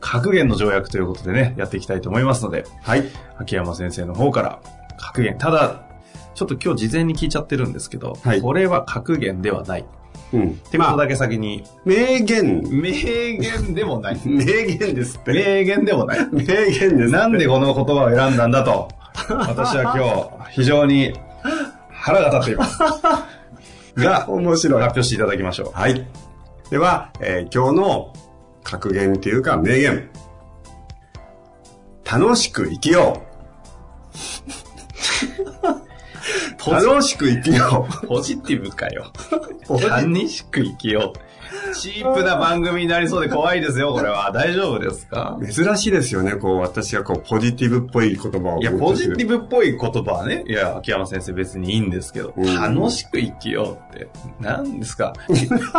格言の条約ということでね、やっていきたいと思いますので、はい。秋山先生の方から、格言。ただ、ちょっと今日事前に聞いちゃってるんですけど、はいこれは格言ではない。うん。ってことだけ先に、名言。名言でもない。名言ですって。名言でもない。名言です。なんでこの言葉を選んだんだと、私は今日、非常に腹が立っています。が、面白い。発表していただきましょはい。では、えー今日の格言というか名言。楽しく生きよう。楽しく生きよう。ポジティブかよ。う。楽しく生きよう。チープな番組になりそうで怖いですよ、これは。大丈夫ですか？珍しいですよね。こう、私がこう、ポジティブっぽい言葉を。いや、ポジティブっぽい言葉はね、いや、秋山先生別にいいんですけど、うん楽しく生きようって、何ですか？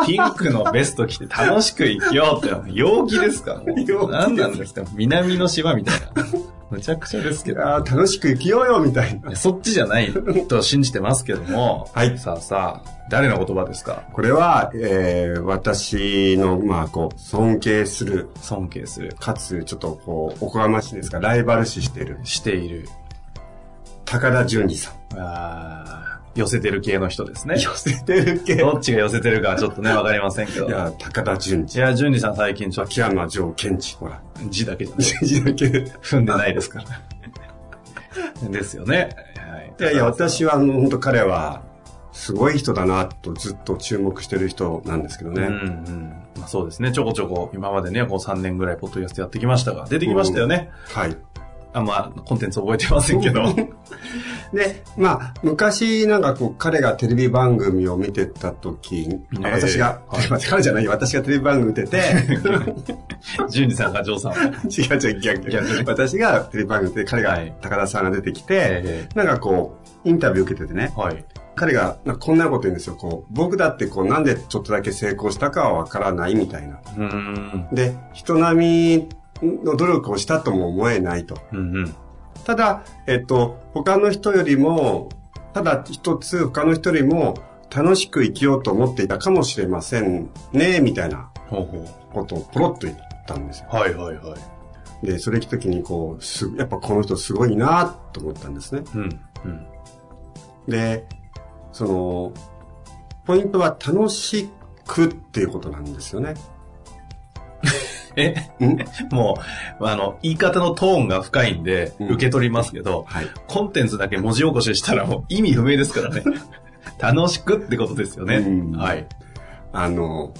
ピンクのベスト着て楽しく生きようって、陽気ですか？陽気です何なんですか？南の島みたいな。むちゃくちゃですけど。あー楽しく生きようよ、みたいな。そっちじゃないと信じてますけども、はいさあさあ、誰の言葉ですか？これは、えー、私の、まあ、こう、尊敬する、尊敬する。かつ、ちょっとこう、おこがましいですが、ライバル視している、している。高田純次さん。あー寄せてる系の人ですね。寄せてる系。どっちが寄せてるかはちょっとね、わかりませんけど。いや、高田純次。いや、淳二さん最近ちょっと秋山城賢治。ほら。字だけじゃない。字だけ。い踏んでないですから。ですよね。はい、やいや、私は、あの、本当彼は、すごい人だな、とずっと注目してる人なんですけどね。うんうん。まあそうですね。ちょこちょこ、今までね、こう3年ぐらいポッドキャストやってきましたが、出てきましたよね。はい。あんま、コンテンツ覚えてませんけど。で、まあ、昔なんかこう、彼がテレビ番組を見てた時、あええ私が、はい彼じゃないよ、私がテレビ番組見てて、淳二さんがジョーさんを。違う違う、逆逆に私がテレビ番組で彼が、はい高田さんが出てきて、えなんかこう、インタビュー受けててね、はい。彼がこんなこと言うんですよ。こう、僕だってこう、なんでちょっとだけ成功したかはわからないみたいな。で、人並みの努力をしたとも思えないと。うんうん。ただ、えっと、他の人よりも、ただ一つ他の人よりも楽しく生きようと思っていたかもしれませんね、みたいなことをポロッと言ったんですよ。う。はいはいはい。で、それ聞いた時にこう、す、やっぱこの人すごいなと思ったんですね。うん。うん。で、その、ポイントは楽しくっていうことなんですよね。もう、あの、言い方のトーンが深いんで、うん受け取りますけど、はい。コンテンツだけ文字起こししたらもう意味不明ですからね。楽しくってことですよね。うんはい。あの、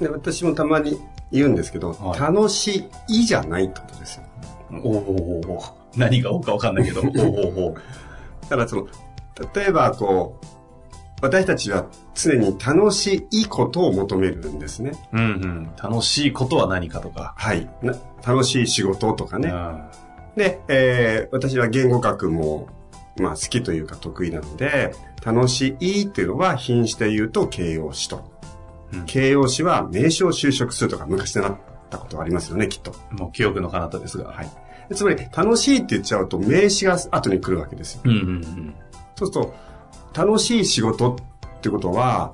で私もたまに言うんですけど、はい楽しいじゃないってことですよ。おお何がおうかわかんないけど。おおだからその、例えばこう、私たちは常に楽しいことを求めるんですね。うんうん。楽しいことは何かとか。はい。な楽しい仕事とかね。うんで、えー私は言語学も、まあ好きというか得意なので、楽しいっていうのは品詞で言うと形容詞と。うん形容詞は名詞を修飾するとか昔習ったことありますよね、きっと。もう記憶の彼方ですが。はい。でつまり、楽しいって言っちゃうと名詞が後に来るわけですよ。うんうんうん。そうすると、楽しい仕事ってことは、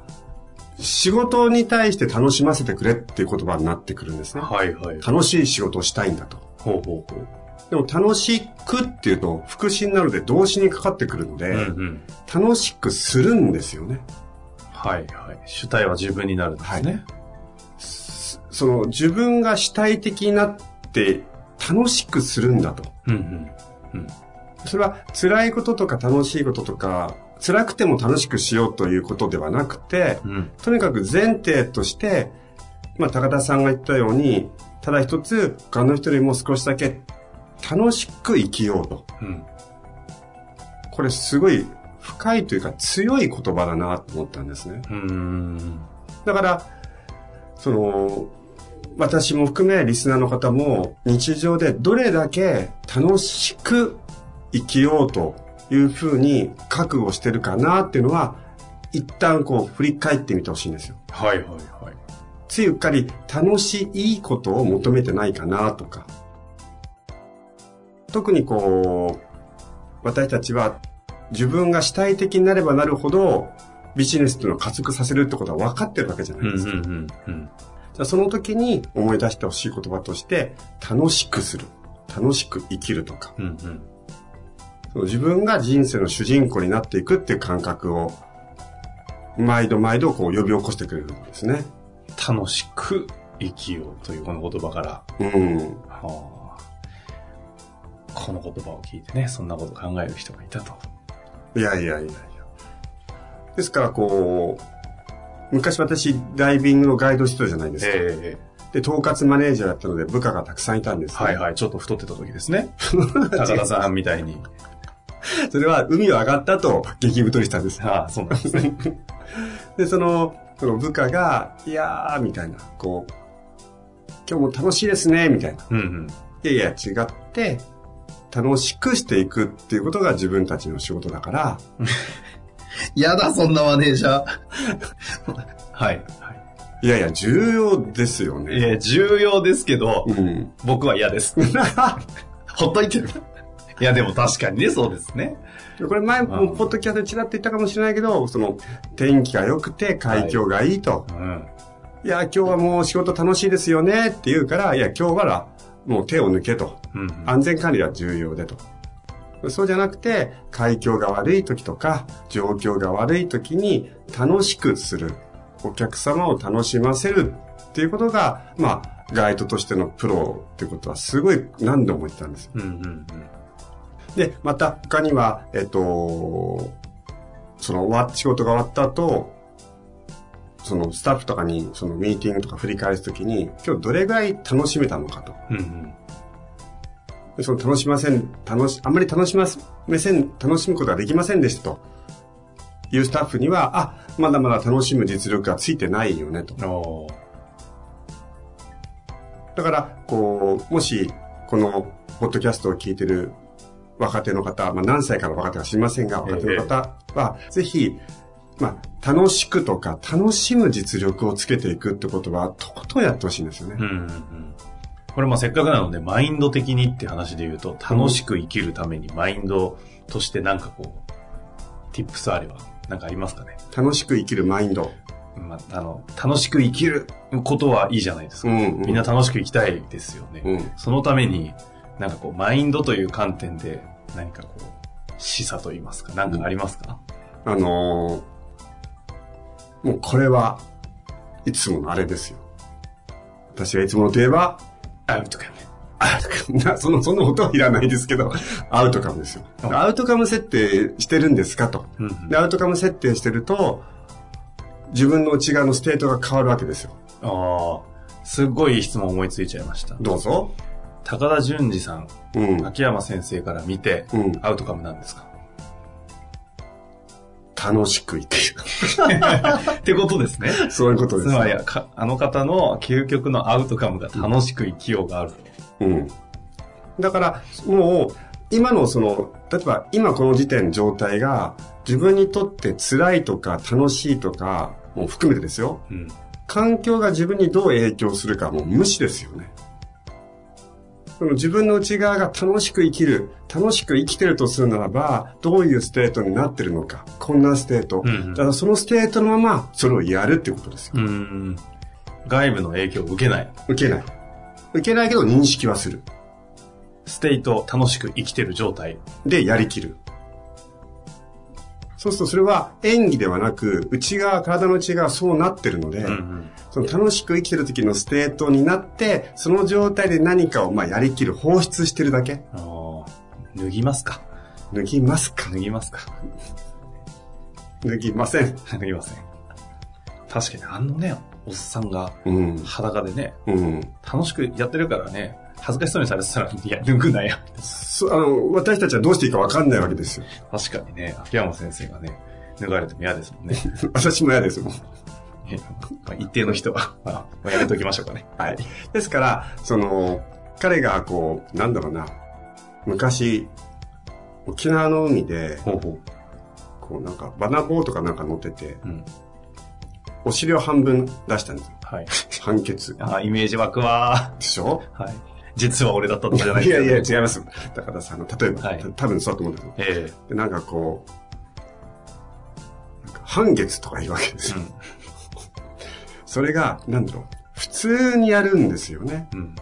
仕事に対して楽しませてくれっていう言葉になってくるんですね。はいはい。楽しい仕事をしたいんだと。ほうほうほう。でも楽しくっていうと副詞になるので動詞にかかってくるので、うんうん。楽しくするんですよね。はいはい。主体は自分になるんですね。その自分が主体的になって楽しくするんだと。うんうん。うん。それは辛いこととか楽しいこととか、辛くても楽しくしようということではなくて、うん。とにかく前提として、まあ、高田さんが言ったように、ただ一つ、他の人よりも少しだけ楽しく生きようと。うん。これすごい深いというか強い言葉だなと思ったんですね。だから、その、私も含めリスナーの方も日常でどれだけ楽しく生きようというふうに覚悟してるかなっていうのは一旦こう振り返ってみてほしいんですよ。はいはいはい。ついうっかり楽しいことを求めてないかなとか。特にこう、私たちは自分が主体的になればなるほどビジネスというのを加速させるってことは分かってるわけじゃないですか。うんうんうん。じゃあその時に思い出してほしい言葉として、楽しくする。楽しく生きるとか。うんうん。その自分が人生の主人公になっていくっていう感覚を、毎度毎度こう呼び起こしてくれるんですね。楽しく生きようというこの言葉から、うん。はあ、この言葉を聞いてね、そんなこと考える人がいたと。いやいやいやいや。ですからこう、昔私ダイビングのガイドしてたじゃないですか。えで、統括マネージャーだったので部下がたくさんいたんです、ね。はいはい、ちょっと太ってた時ですね。高田さんみたいに。それは海を上がったと激太りしたんです。ああ、そうなんですね。で、その、その部下が、いやー、みたいな、こう、今日も楽しいですね、みたいな。うんうん。いやいや、違って、楽しくしていくっていうことが自分たちの仕事だから、やだ、そんなマネージャー。はい。はいやいや、重要ですよい。ね。えー重要ですけど、うん。僕は嫌です。ほっといてる。いや、でも確かにね、そうですね。これ前もポッドキャストでちらっと言ったかもしれないけど、その、天気が良くて海峡がいいと。うん。い、や、今日はもう仕事楽しいですよねって言うから、いや、今日はもう手を抜けと。うん。安全管理は重要でと。そうじゃなくて、環境が悪い時とか、状況が悪い時に楽しくする。お客様を楽しませるっていうことが、まあ、ガイドとしてのプロっていうことはすごい何度も言ってたんですよ。うんうんうん。で、また他には、えっと、その終わ仕事が終わった後、そのスタッフとかにそのミーティングとか振り返すときに、今日どれぐらい楽しめたのかと。うんうん。でその楽しません、楽し、あんまり楽しまめせん、楽しむことができませんでしたと。いうスタッフには、あ、まだまだ楽しむ実力がついてないよねと。だから、こう、もし、この、ポッドキャストを聞いてる若手の方、まあ何歳からの若手か知りませんが、若手の方は、ぜひ、まあ、楽しくとか、楽しむ実力をつけていくってことは、とことんやってほしいんですよね。うんうんうん。これまあせっかくなので、マインド的にって話で言うと、楽しく生きるためにマインドとしてなんかこう、ティップスあれば、なんかありますかね？楽しく生きるマインド。まあ、あの、楽しく生きることはいいじゃないですか。うんうんみんな楽しく生きたいですよね。うんそのために、なんかこう、マインドという観点で、何かこう、示唆と言いますか、なんかありますか、あのーもうこれはいつものあれですよ。私がいつものといえば、アウトカム。アウトカムな、その、その音はいらないですけど、アウトカムですよ。うんアウトカム設定してるんですかと。うんうんで、アウトカム設定してると、自分の内側のステートが変わるわけですよ。ああ、すっごいいい質問思いついちゃいました。どうぞ。高田純次さん、うん。秋山先生から見て、うんアウトカムなんですか？楽しく生きる。ってことですね。そういうことです。つまり、かあの方の究極のアウトカムが楽しく生きようがある。うん。だから、もう、今のその、例えば今この時点状態が自分にとって辛いとか楽しいとかも含めてですよ。うん。環境が自分にどう影響するかもう無視ですよね。その自分の内側が楽しく生きる、楽しく生きてるとするならば、どういうステートになってるのか。こんなステート。うんうんだからそのステートのまま、それをやるってことですよ。うん。外部の影響を受けない。受けない。受けないけど認識はする。ステイト楽しく生きてる状態。で、やりきる。そうするとそれは演技ではなく、内側、体の内側そうなってるので、うんうん。その楽しく生きてる時のステートになって、その状態で何かをまあやりきる、放出してるだけ。脱ぎますか脱ぎますか脱ぎますか脱ぎません。脱ぎません。確かにあのね、おっさんがうん。裸でね、うん。楽しくやってるからね、恥ずかしそうにされてたら、いや、脱ぐなよ。そあの、私たちはどうしていいかわかんないわけですよ。確かにね、秋山先生がね、脱がれても嫌ですもんね。私も嫌ですもん。えまあ一定の人は、まあ、まあやめときましょうかね。はい。ですから、その、彼がこう、なんだろうな、昔、沖縄の海で、ほうほこうなんか、バナボーとかなんか乗ってて、う。うん。お尻を半分出したんですよ。はい。半ケツ。あーイメージ湧くわでしょ？ーはい。実は俺だったとかじゃないいやいや、違います。だからさ、あの、例えば、はいた多分そうだと思うんだけど、えでなんかこう、なんか半月とか言うわけですよ。えうん。それが、なんだろう、普通にやるんですよね。うん。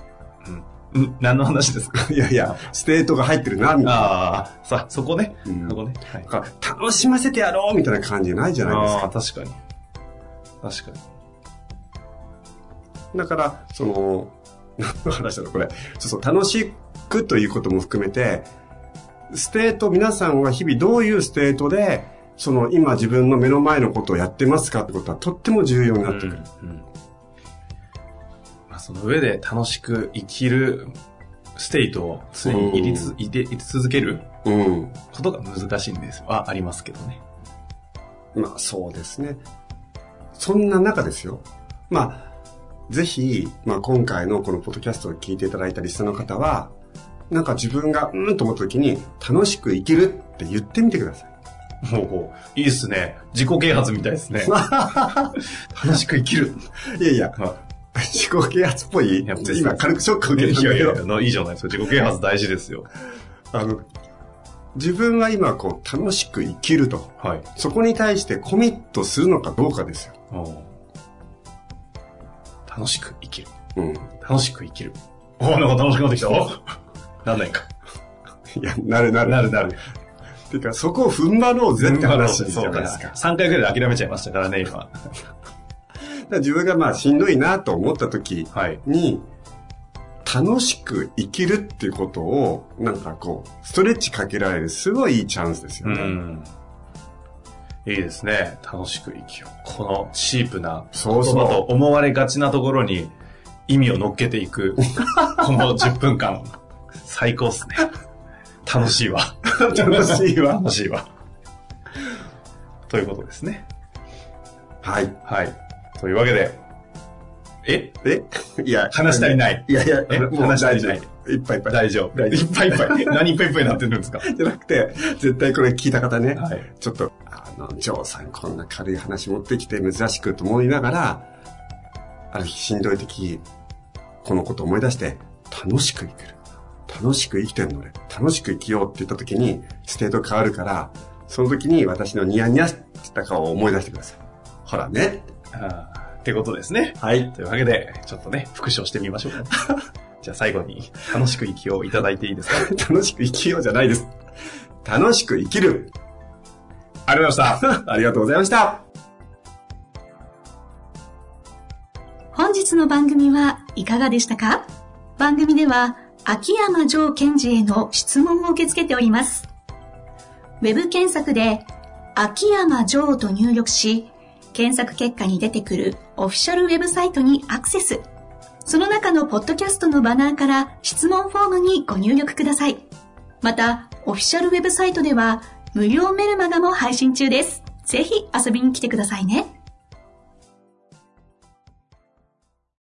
うん。うん。何の話ですか？いやいや、ステートが入ってるな、みたいな。ああ、さ、そこね。うんそこね。はい。楽しませてやろうみたいな感じないじゃないですああか。ー、確かに。確かに。だから、その、何の話だろう、これ。そうそう、楽しくということも含めて、ステート、皆さんは日々どういうステートで、その今自分の目の前のことをやってますかってことはとっても重要になってくる。うんうんまあ、その上で楽しく生きるステートを常に入りつ、いてい続けるうん。ことが難しいんですはありますけどね。まあそうですね。そんな中ですよ。まあ、ぜひ、まあ今回のこのポッドキャストを聞いていただいたリスナーの方は、なんか自分がうんと思った時に楽しく生きるって言ってみてください。ほうほう。いいっすね。自己啓発みたいですね。楽しく生きる。いやいや、ま自己啓発っぽいいや、今軽くショックあ、受けてるんだけどいやいや、のいいじゃないですか。自己啓発大事ですよ。あの、自分は今こう楽しく生きると。はい。そこに対してコミットするのかどうかですよ。楽しく生きる。うん。楽しく生きる。おおなんか楽しくなってきた。おなんないか。いや、なるなる。なるなる。てか、そこを踏ん張ろうぜって話じゃないですか。3回ぐらいで諦めちゃいましたからね、今。自分がまあしんどいなと思った時はい。に、楽しく生きるっていうことを、なんかこう、ストレッチかけられる、すごいいいチャンスですよね。うん。いいですね。楽しく生きよう。このシープな言そうそう葉と思われがちなところに意味を乗っけていく、この10分間。最高っすね。楽しいわ。楽しいわ。楽しいわ。ということですね。はい。はい。というわけで、え？え？いや、話し足りない。いやいや、話し足りないいっぱいいっぱい。大丈夫。いっぱいいっぱい。何いっぱいいっぱいになってるんですか？じゃなくて、絶対これ聞いた方ね、はい。ちょっと、あの、ジョーさんこんな軽い話持ってきて珍しくと思いながら、ある日しんどい時、このこと思い出して、楽しく生きる。楽しく生きてんの俺。楽しく生きようって言った時に、ステート変わるから、その時に私のニヤニヤした顔を思い出してください。ほらね。あーってことですね。はい。というわけで、ちょっとね、復唱してみましょうか。じゃあ最後に、楽しく生きよういただいていいですか？楽しく生きようじゃないです。楽しく生きる。ありがとうございました。ありがとうございました。本日の番組はいかがでしたか？番組では秋山城賢治への質問を受け付けております。ウェブ検索で秋山城と入力し、検索結果に出てくるオフィシャルウェブサイトにアクセス。その中のポッドキャストのバナーから質問フォームにご入力ください。また、オフィシャルウェブサイトでは無料メルマガも配信中です。ぜひ遊びに来てくださいね。